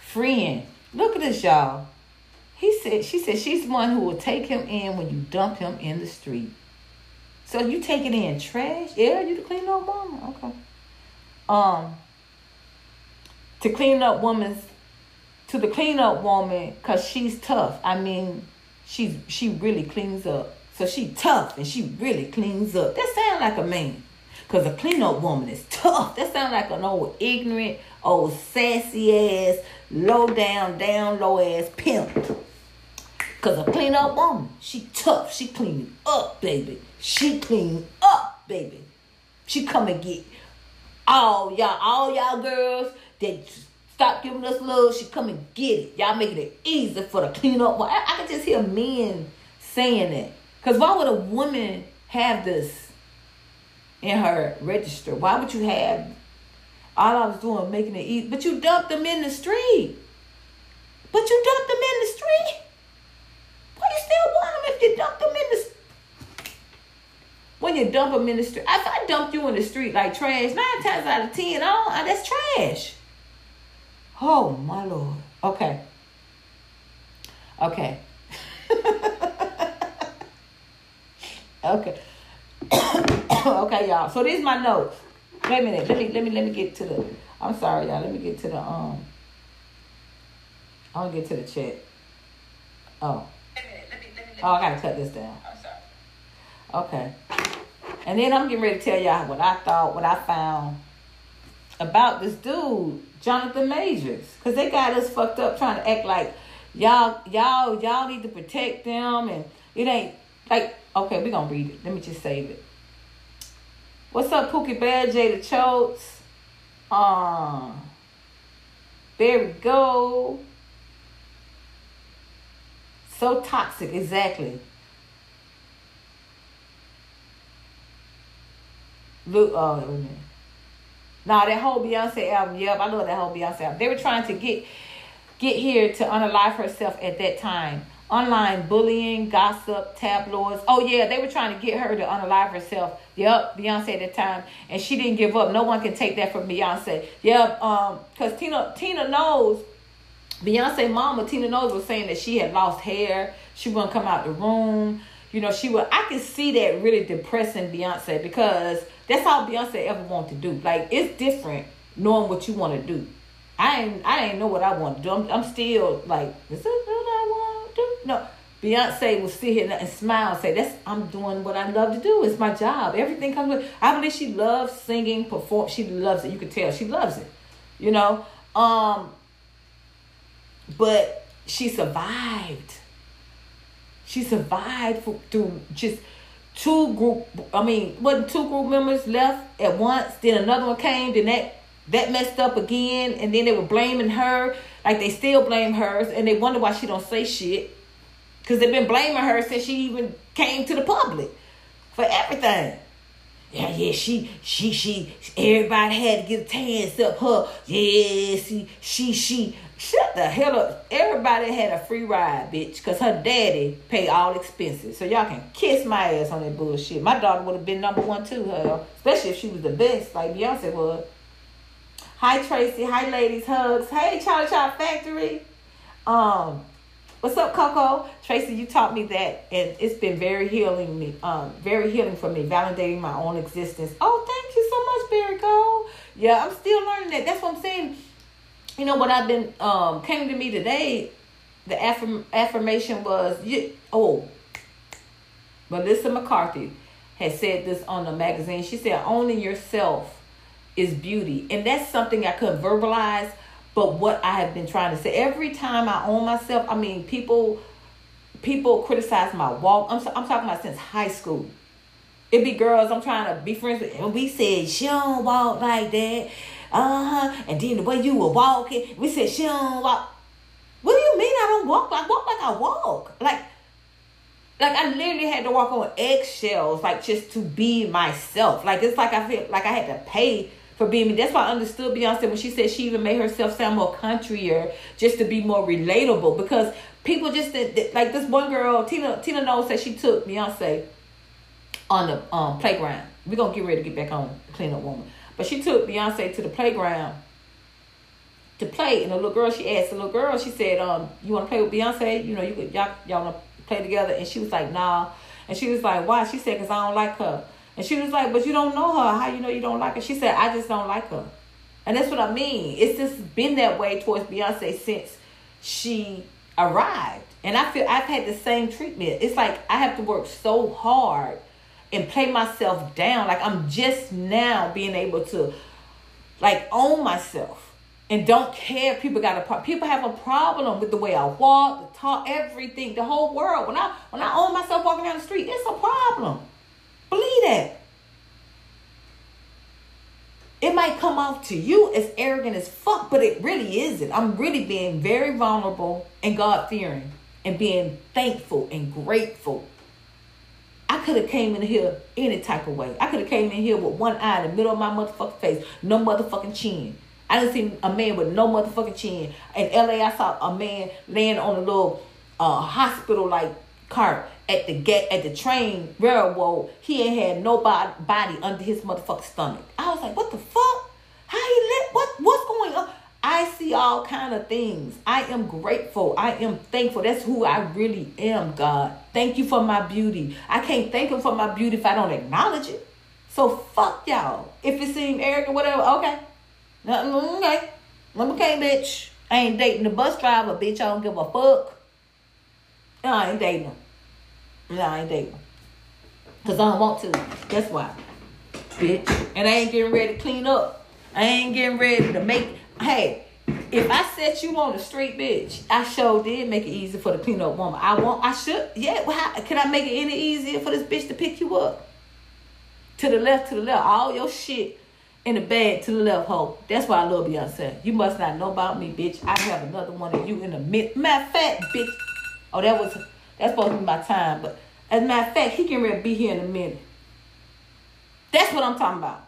freeing. Look at this, y'all. He said, she said she's the one who will take him in when you dump him in the street. So you take it in trash? Yeah, you the clean up woman. Okay. Um to clean up woman's to the clean up woman because she's tough. I mean, she's she really cleans up. So she tough and she really cleans up. That sound like a man. Cause a clean up woman is tough. That sound like an old ignorant, old sassy ass, low down, down low ass pimp. Cause a clean up woman, she tough. She clean up, baby. She clean up, baby. She come and get all y'all, all y'all girls that stop giving us love. She come and get it. Y'all making it easy for the clean up. I, I can just hear men saying that. Cause why would a woman have this in her register? Why would you have all I was doing making it easy? But you dumped them in the street. But you dumped them in the street. Why you still want them if you dumped them in the when you dump them in the street? If I dumped you in the street like trash, nine times out of ten i ten, oh, that's trash. Oh my lord. Okay. Okay. okay. okay, y'all. So these my notes. Wait a minute. Let me let me let me get to the I'm sorry, y'all. Let me get to the um I'll get to the chat. Oh. Oh, I gotta cut this down. I'm sorry. Okay. And then I'm getting ready to tell y'all what I thought, what I found about this dude, Jonathan Majors. Cause they got us fucked up trying to act like y'all, y'all, y'all need to protect them and it ain't like okay, we gonna read it. Let me just save it. What's up, Pookie Bear, Jada Chotes? Um there we go. So toxic, exactly. Look, oh, wait a minute. Nah, that whole Beyonce album. Yep, I love that whole Beyonce album. They were trying to get get here to unalive herself at that time. Online bullying, gossip, tabloids. Oh yeah, they were trying to get her to unalive herself. Yep, Beyonce at the time, and she didn't give up. No one can take that from Beyonce. Yep, um, cause Tina Tina Knowles. Beyonce mama Tina Knowles was saying that she had lost hair. She wouldn't come out the room. You know, she would. I can see that really depressing Beyonce because that's all Beyonce ever wanted to do. Like it's different knowing what you want to do. I ain't I ain't know what I want to do. I'm, I'm still like, is this what I want to do? No. Beyonce will sit here and smile and say, That's I'm doing what I love to do. It's my job. Everything comes with I believe she loves singing, perform she loves it. You can tell she loves it. You know? Um but she survived. She survived for, through just two group I mean, wasn't two group members left at once, then another one came, then that that messed up again, and then they were blaming her, like they still blame hers, and they wonder why she don't say shit. Cause they've been blaming her since she even came to the public for everything. Yeah, yeah, she, she, she, everybody had to get a tan except her. Yeah, see, she, she, shut the hell up. Everybody had a free ride, bitch, because her daddy paid all expenses. So y'all can kiss my ass on that bullshit. My daughter would have been number one too, hell. Especially if she was the best, like Beyonce was. Hi Tracy. Hi ladies. Hugs. Hey Charlie Chop Factory. Um, what's up, Coco? Tracy, you taught me that, and it's been very healing me. Um, very healing for me, validating my own existence. Oh, thank you so much, Barry Cole. Yeah, I'm still learning that. That's what I'm saying. You know what I've been um came to me today. The affirm, affirmation was you. Oh, Melissa McCarthy had said this on the magazine. She said, "Owning yourself." is beauty. And that's something I couldn't verbalize, but what I have been trying to say. Every time I own myself, I mean, people people criticize my walk. I'm, I'm talking about since high school. It be girls I'm trying to be friends with, and we said she don't walk like that. Uh huh. And then the way you were walking, we said she don't walk. What do you mean I don't walk? I walk like I walk. Like, like I literally had to walk on eggshells, like just to be myself. Like it's like I feel like I had to pay for being me. That's why I understood Beyonce when she said she even made herself sound more countryer just to be more relatable because people just did, like this one girl, Tina Tina Knowles said she took Beyonce on the um, playground. We're gonna get ready to get back on clean up woman. But she took Beyonce to the playground to play and the little girl she asked the little girl, she said, um, you wanna play with Beyonce? You know, you could y'all y'all wanna play together and she was like, nah. And she was like, why? She said, Cause I don't like her. And she was like, But you don't know her. How you know you don't like her? She said, I just don't like her. And that's what I mean. It's just been that way towards Beyonce since she arrived. And I feel I've had the same treatment. It's like I have to work so hard and play myself down. Like I'm just now being able to like own myself and don't care if people got a problem. People have a problem with the way I walk, talk, everything, the whole world. When I when I own myself walking down the street, it's a problem. Believe that. It might come off to you as arrogant as fuck, but it really isn't. I'm really being very vulnerable and God fearing and being thankful and grateful. Could have came in here any type of way. I could have came in here with one eye in the middle of my motherfucking face, no motherfucking chin. I didn't see a man with no motherfucking chin. In LA, I saw a man laying on a little uh, hospital like cart at the at the train railroad, he ain't had nobody body under his motherfucking stomach. I was like, what the fuck? How he let what what's going on? I see all kind of things. I am grateful. I am thankful. That's who I really am, God. Thank you for my beauty. I can't thank him for my beauty if I don't acknowledge it. So fuck y'all. If it seem arrogant, whatever, okay. Okay. Okay, bitch. I ain't dating the bus driver, bitch. I don't give a fuck. I ain't dating him. No, I ain't dating him. Because I don't want to. That's why. Bitch. And I ain't getting ready to clean up. I ain't getting ready to make. Hey, if I set you on a street, bitch, I sure did make it easy for the clean up woman. I want, I should, yeah. Well, how, can I make it any easier for this bitch to pick you up? To the left, to the left, all your shit in the bag to the left, hoe. That's why I love Beyonce. You must not know about me, bitch. I have another one of you in the mid. Matter of fact, bitch. Oh, that was that's supposed to be my time. But as a matter of fact, he can really be here in a minute. That's what I'm talking about.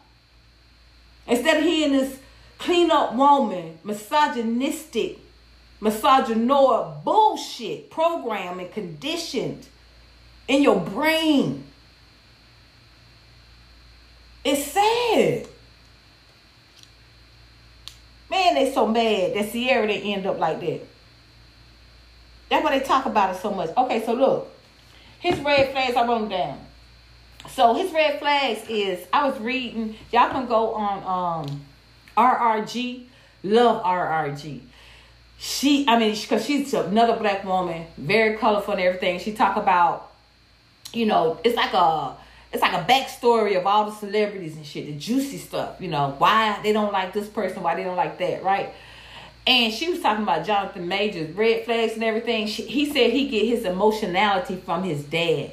Instead of he hearing this clean up woman, misogynistic, misogynoir bullshit programmed and conditioned in your brain. It's sad. Man, they so mad that Ciara they end up like that. That's why they talk about it so much. Okay, so look. His red flags, I wrote them down. So his red flags is I was reading, y'all can go on um RRG, love RRG. She, I mean, because she's another black woman, very colorful and everything. She talk about, you know, it's like a it's like a backstory of all the celebrities and shit, the juicy stuff, you know, why they don't like this person, why they don't like that, right? And she was talking about Jonathan Majors, red flags and everything. She, he said he get his emotionality from his dad.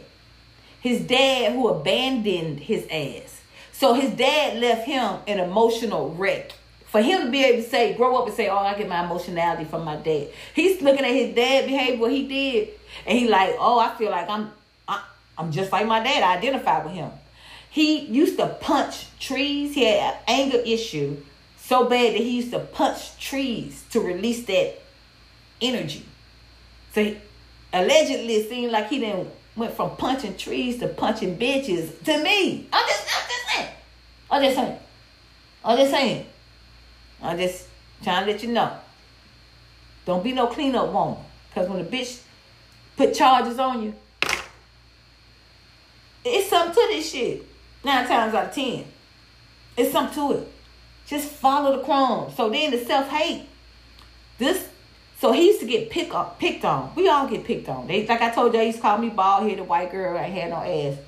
His dad who abandoned his ass. So his dad left him an emotional wreck. For him to be able to say, grow up and say, oh, I get my emotionality from my dad. He's looking at his dad behave what he did. And he like, oh, I feel like I'm I'm just like my dad. I identify with him. He used to punch trees. He had an anger issue so bad that he used to punch trees to release that energy. So he, allegedly, it seemed like he then went from punching trees to punching bitches to me. I'm just, I'm just saying. I'm just saying. I'm just saying. I'm just trying to let you know. Don't be no cleanup woman. Because when a bitch put charges on you, it's something to this shit. Nine times out of ten. It's something to it. Just follow the crumbs. So then the self-hate. This so he used to get pick up, picked on. We all get picked on. They like I told you, they used to call me bald headed white girl. I had no ass.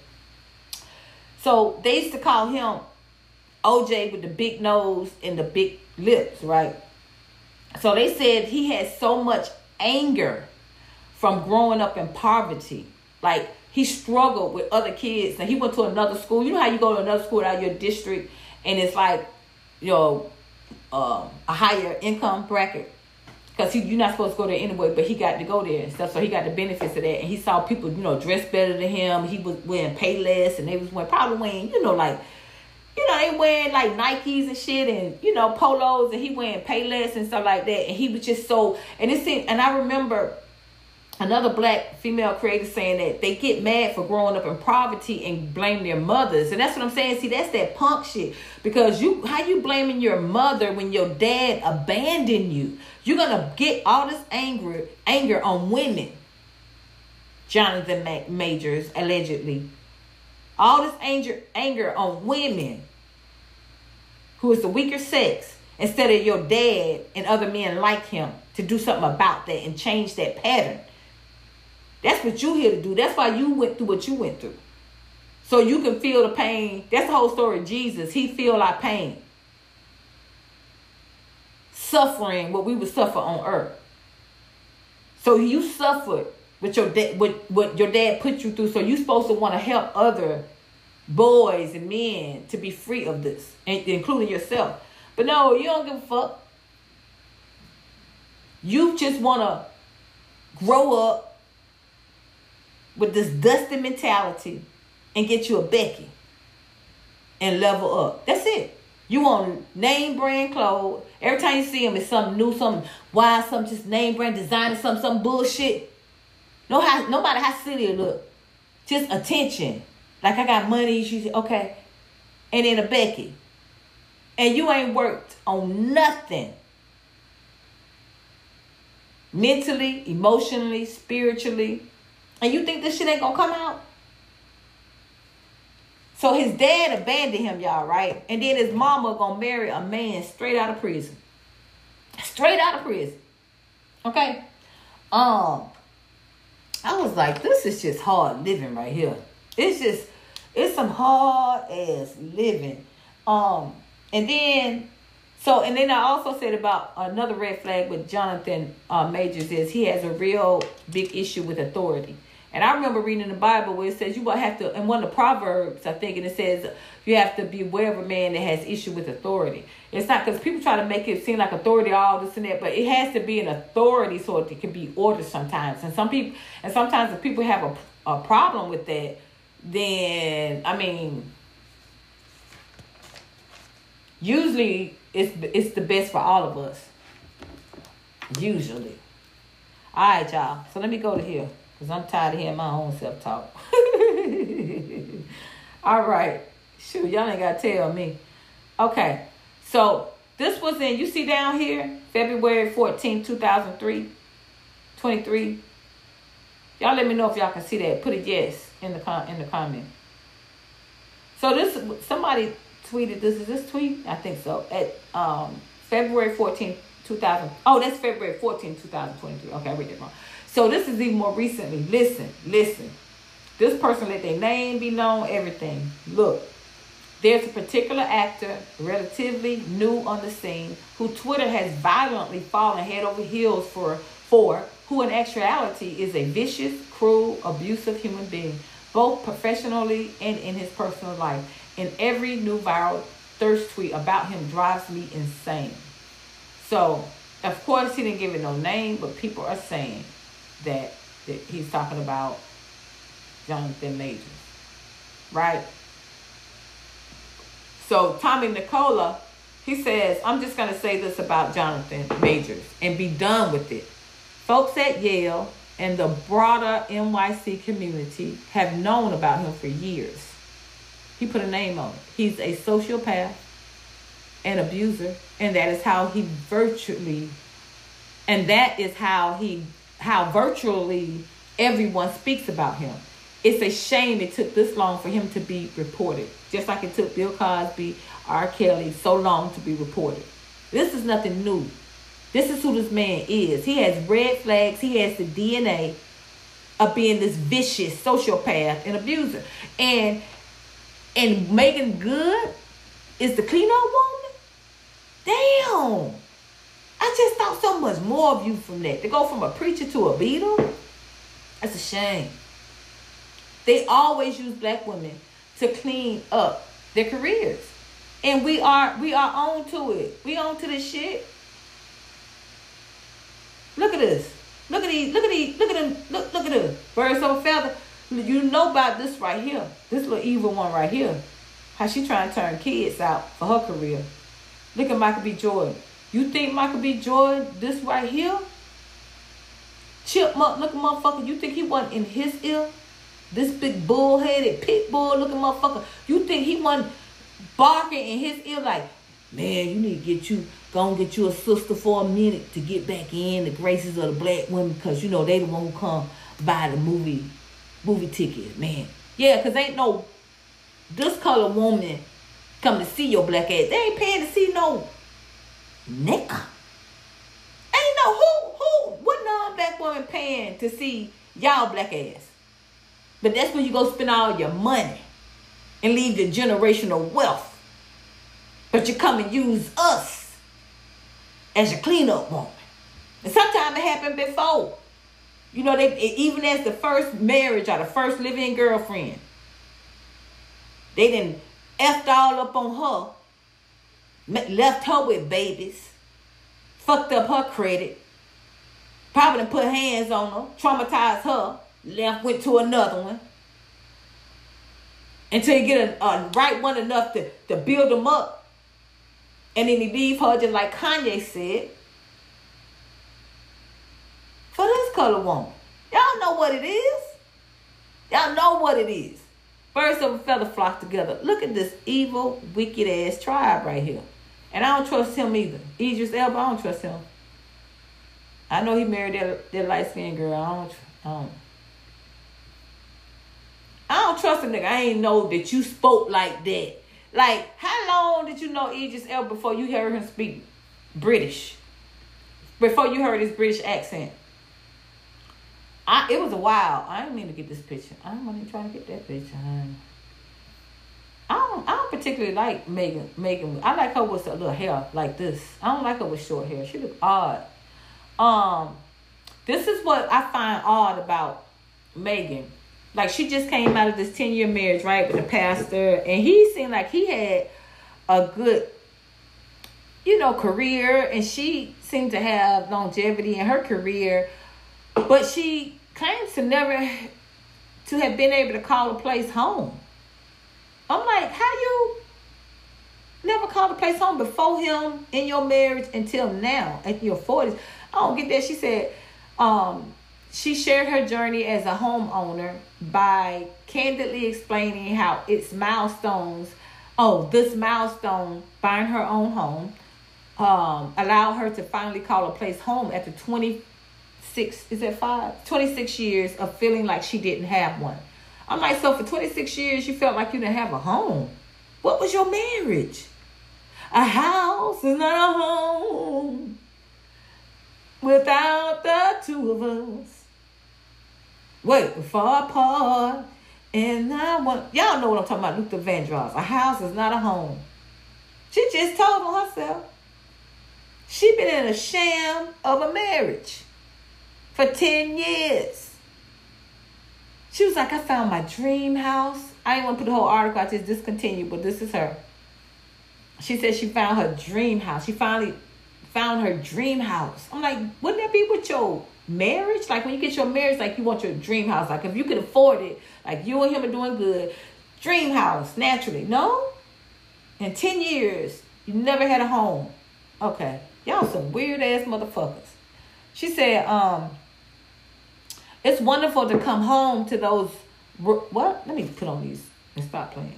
So they used to call him OJ with the big nose and the big lips, right? So they said he had so much anger from growing up in poverty. Like he struggled with other kids and he went to another school. You know how you go to another school out of your district and it's like, you know, um, a higher income bracket because you're not supposed to go there anyway, but he got to go there and stuff, so he got the benefits of that. And he saw people, you know, dress better than him. He was wearing Payless, and they was wearing probably wearing, you know, like, you know, they wearing like Nikes and shit, and you know, polos, and he wearing Payless and stuff like that. And he was just so, and it seemed, and I remember another black female creator saying that they get mad for growing up in poverty and blame their mothers. And that's what i'm saying. See that's that punk shit. Because you how you blaming your mother when your dad abandoned you? You're gonna get all this anger anger on women. Jonathan majors allegedly. All this anger anger on women who is the weaker sex instead of your dad and other men like him to do something about that and change that pattern that's what you here to do. That's why you went through what you went through. So you can feel the pain. That's the whole story of Jesus. He feel our pain. Suffering what we would suffer on earth. So you suffered what your dad what, what your dad put you through. So you supposed to want to help other boys and men to be free of this, including yourself. But no, you don't give a fuck. You just want to grow up with this dusty mentality and get you a Becky and level up. That's it. You want name brand clothes. Every time you see them, it's something new, something why, something just name brand designer, some some bullshit. No how nobody how silly it look. Just attention. Like I got money, you say, okay. And then a Becky. And you ain't worked on nothing. Mentally, emotionally, spiritually, and you think this shit ain't gonna come out? So his dad abandoned him, y'all, right? And then his mama gonna marry a man straight out of prison. Straight out of prison. Okay? Um, I was like, this is just hard living right here. It's just, it's some hard ass living. Um, and then so, and then I also said about another red flag with Jonathan uh, Majors is he has a real big issue with authority. And I remember reading in the Bible where it says you will have to, in one of the Proverbs, I think, and it says you have to be aware of a man that has issue with authority. It's not because people try to make it seem like authority, all this and that, but it has to be an authority so it can be ordered sometimes. And some people, and sometimes if people have a, a problem with that, then, I mean, Usually, it's it's the best for all of us. Usually. All right, y'all. So let me go to here because I'm tired of hearing my own self talk. all right. Shoot, y'all ain't got to tell me. Okay. So this was in, you see down here, February 14, 2003, 23. Y'all let me know if y'all can see that. Put a yes in the com- in the comment. So this somebody tweeted this is this tweet I think so at um, February 14, 2000. Oh, that's February 14, 2023. Okay, I read it wrong. So this is even more recently. Listen, listen. This person let their name be known, everything. Look, there's a particular actor, relatively new on the scene, who Twitter has violently fallen head over heels for, for who in actuality is a vicious, cruel, abusive human being, both professionally and in his personal life. And every new viral thirst tweet about him drives me insane. So, of course, he didn't give it no name, but people are saying that, that he's talking about Jonathan Majors, right? So Tommy Nicola, he says, I'm just going to say this about Jonathan Majors and be done with it. Folks at Yale and the broader NYC community have known about him for years. He put a name on it. He's a sociopath, an abuser, and that is how he virtually, and that is how he, how virtually everyone speaks about him. It's a shame it took this long for him to be reported, just like it took Bill Cosby, R. Kelly so long to be reported. This is nothing new. This is who this man is. He has red flags. He has the DNA of being this vicious sociopath and abuser. And and Meagan Good is the cleanup woman. Damn. I just thought so much more of you from that. To go from a preacher to a beetle, that's a shame. They always use black women to clean up their careers. And we are we are on to it. We on to this shit. Look at this. Look at these. Look at these. Look at them. Look, look at this. Birds of a feather. You know about this right here. This little evil one right here. How she trying to turn kids out for her career. Look at Michael B. Jordan. You think Michael B. Jordan, this right here? Chipmunk looking motherfucker, you think he wasn't in his ear? This big bull-headed pit bull looking motherfucker. You think he wasn't barking in his ear like, man, you need to get you, go and get you a sister for a minute to get back in the graces of the black women because, you know, they the one who come buy the movie, movie ticket, man. Yeah, because ain't no this color woman come to see your black ass. They ain't paying to see no nigga. Ain't no who, who, what non-black woman paying to see y'all black ass? But that's where you go spend all your money and leave your generational wealth. But you come and use us as your cleanup woman. And sometimes it happened before. You know, they even as the first marriage or the first living girlfriend, they didn't effed all up on her, left her with babies, fucked up her credit, probably put hands on her, traumatized her left went to another one until you get a, a right one enough to, to build them up. And then he leave her just like Kanye said. For this color woman. Y'all know what it is. Y'all know what it is. Birds of a feather flock together. Look at this evil, wicked ass tribe right here. And I don't trust him either. Idris Elba, I don't trust him. I know he married that, that light skinned girl. I don't, I don't. I don't trust a nigga. I ain't know that you spoke like that. Like, how long did you know Idris Elba before you heard him speak British? Before you heard his British accent? I, it was a while. I didn't mean to get this picture. I not even trying to get that picture. I don't. I don't particularly like Meagan. Meagan. I like her with a little hair like this. I don't like her with short hair. She look odd. Um, this is what I find odd about Meagan like she just came out of this 10 year marriage, right, with a pastor, and he seemed like he had a good, you know, career, and she seemed to have longevity in her career, but she claims to never to have been able to call a place home. I'm like, how you Never called a place home before him in your marriage until now at your 40s. I don't get that. She said, um, she shared her journey as a homeowner by candidly explaining how its milestones, oh, this milestone, buying her own home, um, allowed her to finally call a place home after 26, is that five? 26 years of feeling like she didn't have one. I'm like, so for 26 years, you felt like you didn't have a home. What was your marriage? A house is not a home without the two of us. Wait, far apart. And I want y'all know what I'm talking about, Luther Vandross. A house is not a home. She just told on herself. She been in a sham of a marriage for 10 years. She was like, I found my dream house. I want to put the whole article, I just discontinued, but this is her. She said she found her dream house. She finally found her dream house. I'm like, wouldn't that be with your marriage? Like when you get your marriage, like you want your dream house. Like if you could afford it, like you and him are doing good, dream house, naturally. No? In 10 years, you never had a home. Okay. Y'all some weird ass motherfuckers. She said, um, it's wonderful to come home to those what? Let me put on these and stop playing.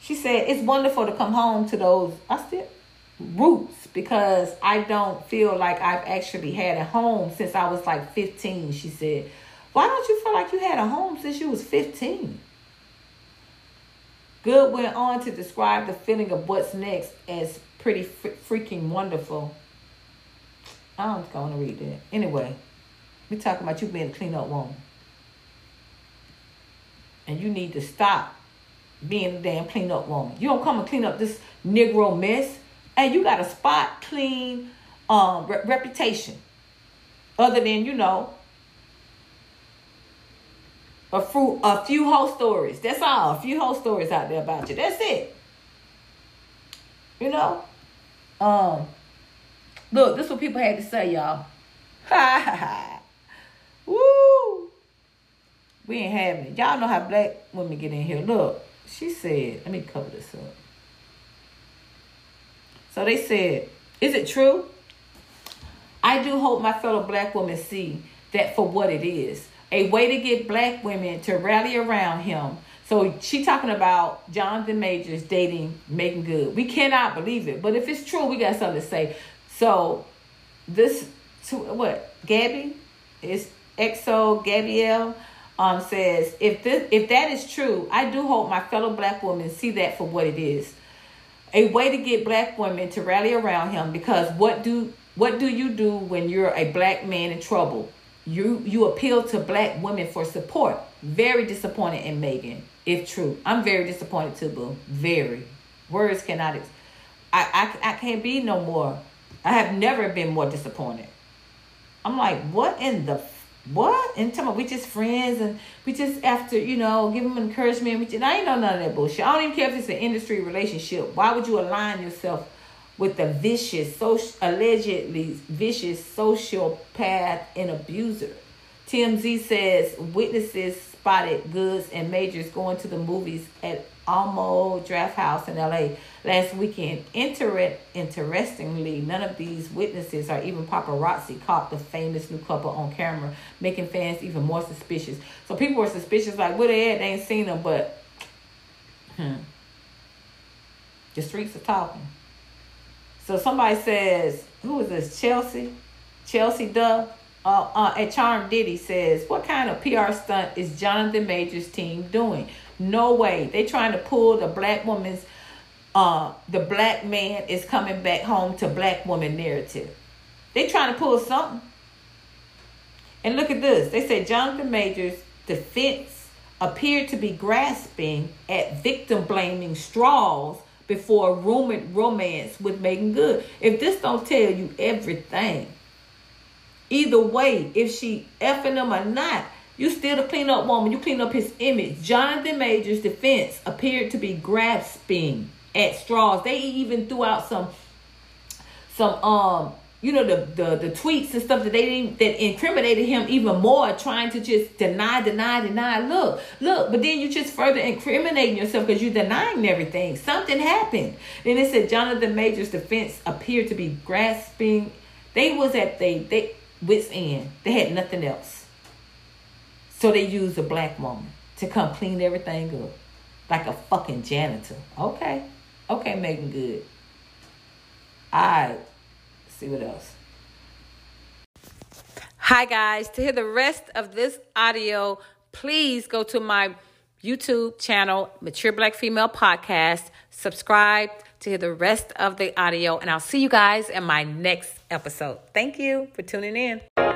She said, it's wonderful to come home to those I still roots because I don't feel like I've actually had a home since I was like 15. She said, Why don't you feel like you had a home since you was 15? Good went on to describe the feeling of what's next as pretty freaking wonderful. I'm going to read that. Anyway, we talking about you being a clean up woman. And you need to stop being a damn clean up woman. You don't come and clean up this Negro mess and you got a spot clean um, re- reputation. Other than, you know, a, few, a few whole stories. That's all. A few whole stories out there about you. That's it. You know? Um, look, this is what people had to say, y'all. Ha ha ha. Woo! We ain't having it. Y'all know how black women get in here. Look, she said, let me cover this up. So they said, Is it true? I do hope my fellow black women see that for what it is a way to get black women to rally around him. So she talking about Jonathan Majors dating Meagan Good. We cannot believe it, but if it's true, we got something to say. So this, to, what Gabby is Exo Gabrielle um, says if this if that is true, I do hope my fellow black women see that for what it is a way to get black women to rally around him because what do what do you do when you're a black man in trouble? You you appeal to black women for support. Very disappointed in Meagan, if true. I'm very disappointed too, boo. Very. Words cannot. Ex- I, I I can't be no more. I have never been more disappointed. I'm like, what in the what? And tell me, we just friends and we just after, you know, give them encouragement. We just, I ain't know none of that bullshit. I don't even care if it's an industry relationship. Why would you align yourself with the vicious, social, allegedly vicious sociopath and abuser? TMZ says witnesses spotted Goods and Majors going to the movies at Alamo Drafthouse in LA last weekend. Inter- interestingly, none of these witnesses or even paparazzi caught the famous new couple on camera, making fans even more suspicious. So people were suspicious, like, where they at? They ain't seen them, but hmm. the streets are talking. So somebody says, who is this? Chelsea? Chelsea Duff? Uh, uh, at Charm Diddy says, what kind of PR stunt is Jonathan Major's team doing? No way. They trying to pull the black woman's uh the black man is coming back home to black woman narrative. They trying to pull something. And look at this. They say Jonathan Majors defense appeared to be grasping at victim blaming straws before rumored romance with Meagan Good. If this don't tell you everything, either way, if she effing him or not, you still the clean up woman. You clean up his image. Jonathan Major's defense appeared to be grasping at straws. They even threw out some some um you know the, the the tweets and stuff that they didn't that incriminated him even more trying to just deny deny deny look look but then you just further incriminating yourself because you're denying everything something happened and it said jonathan major's defense appeared to be grasping they was at they they wits end they had nothing else. So they used a black woman to come clean everything up like a fucking janitor. Okay. Okay Meagan Good. Right see what else. Hi, guys. To hear the rest of this audio, please go to my YouTube channel, Mature Black Female Podcast. Subscribe to hear the rest of the audio, and I'll see you guys in my next episode. Thank you for tuning in.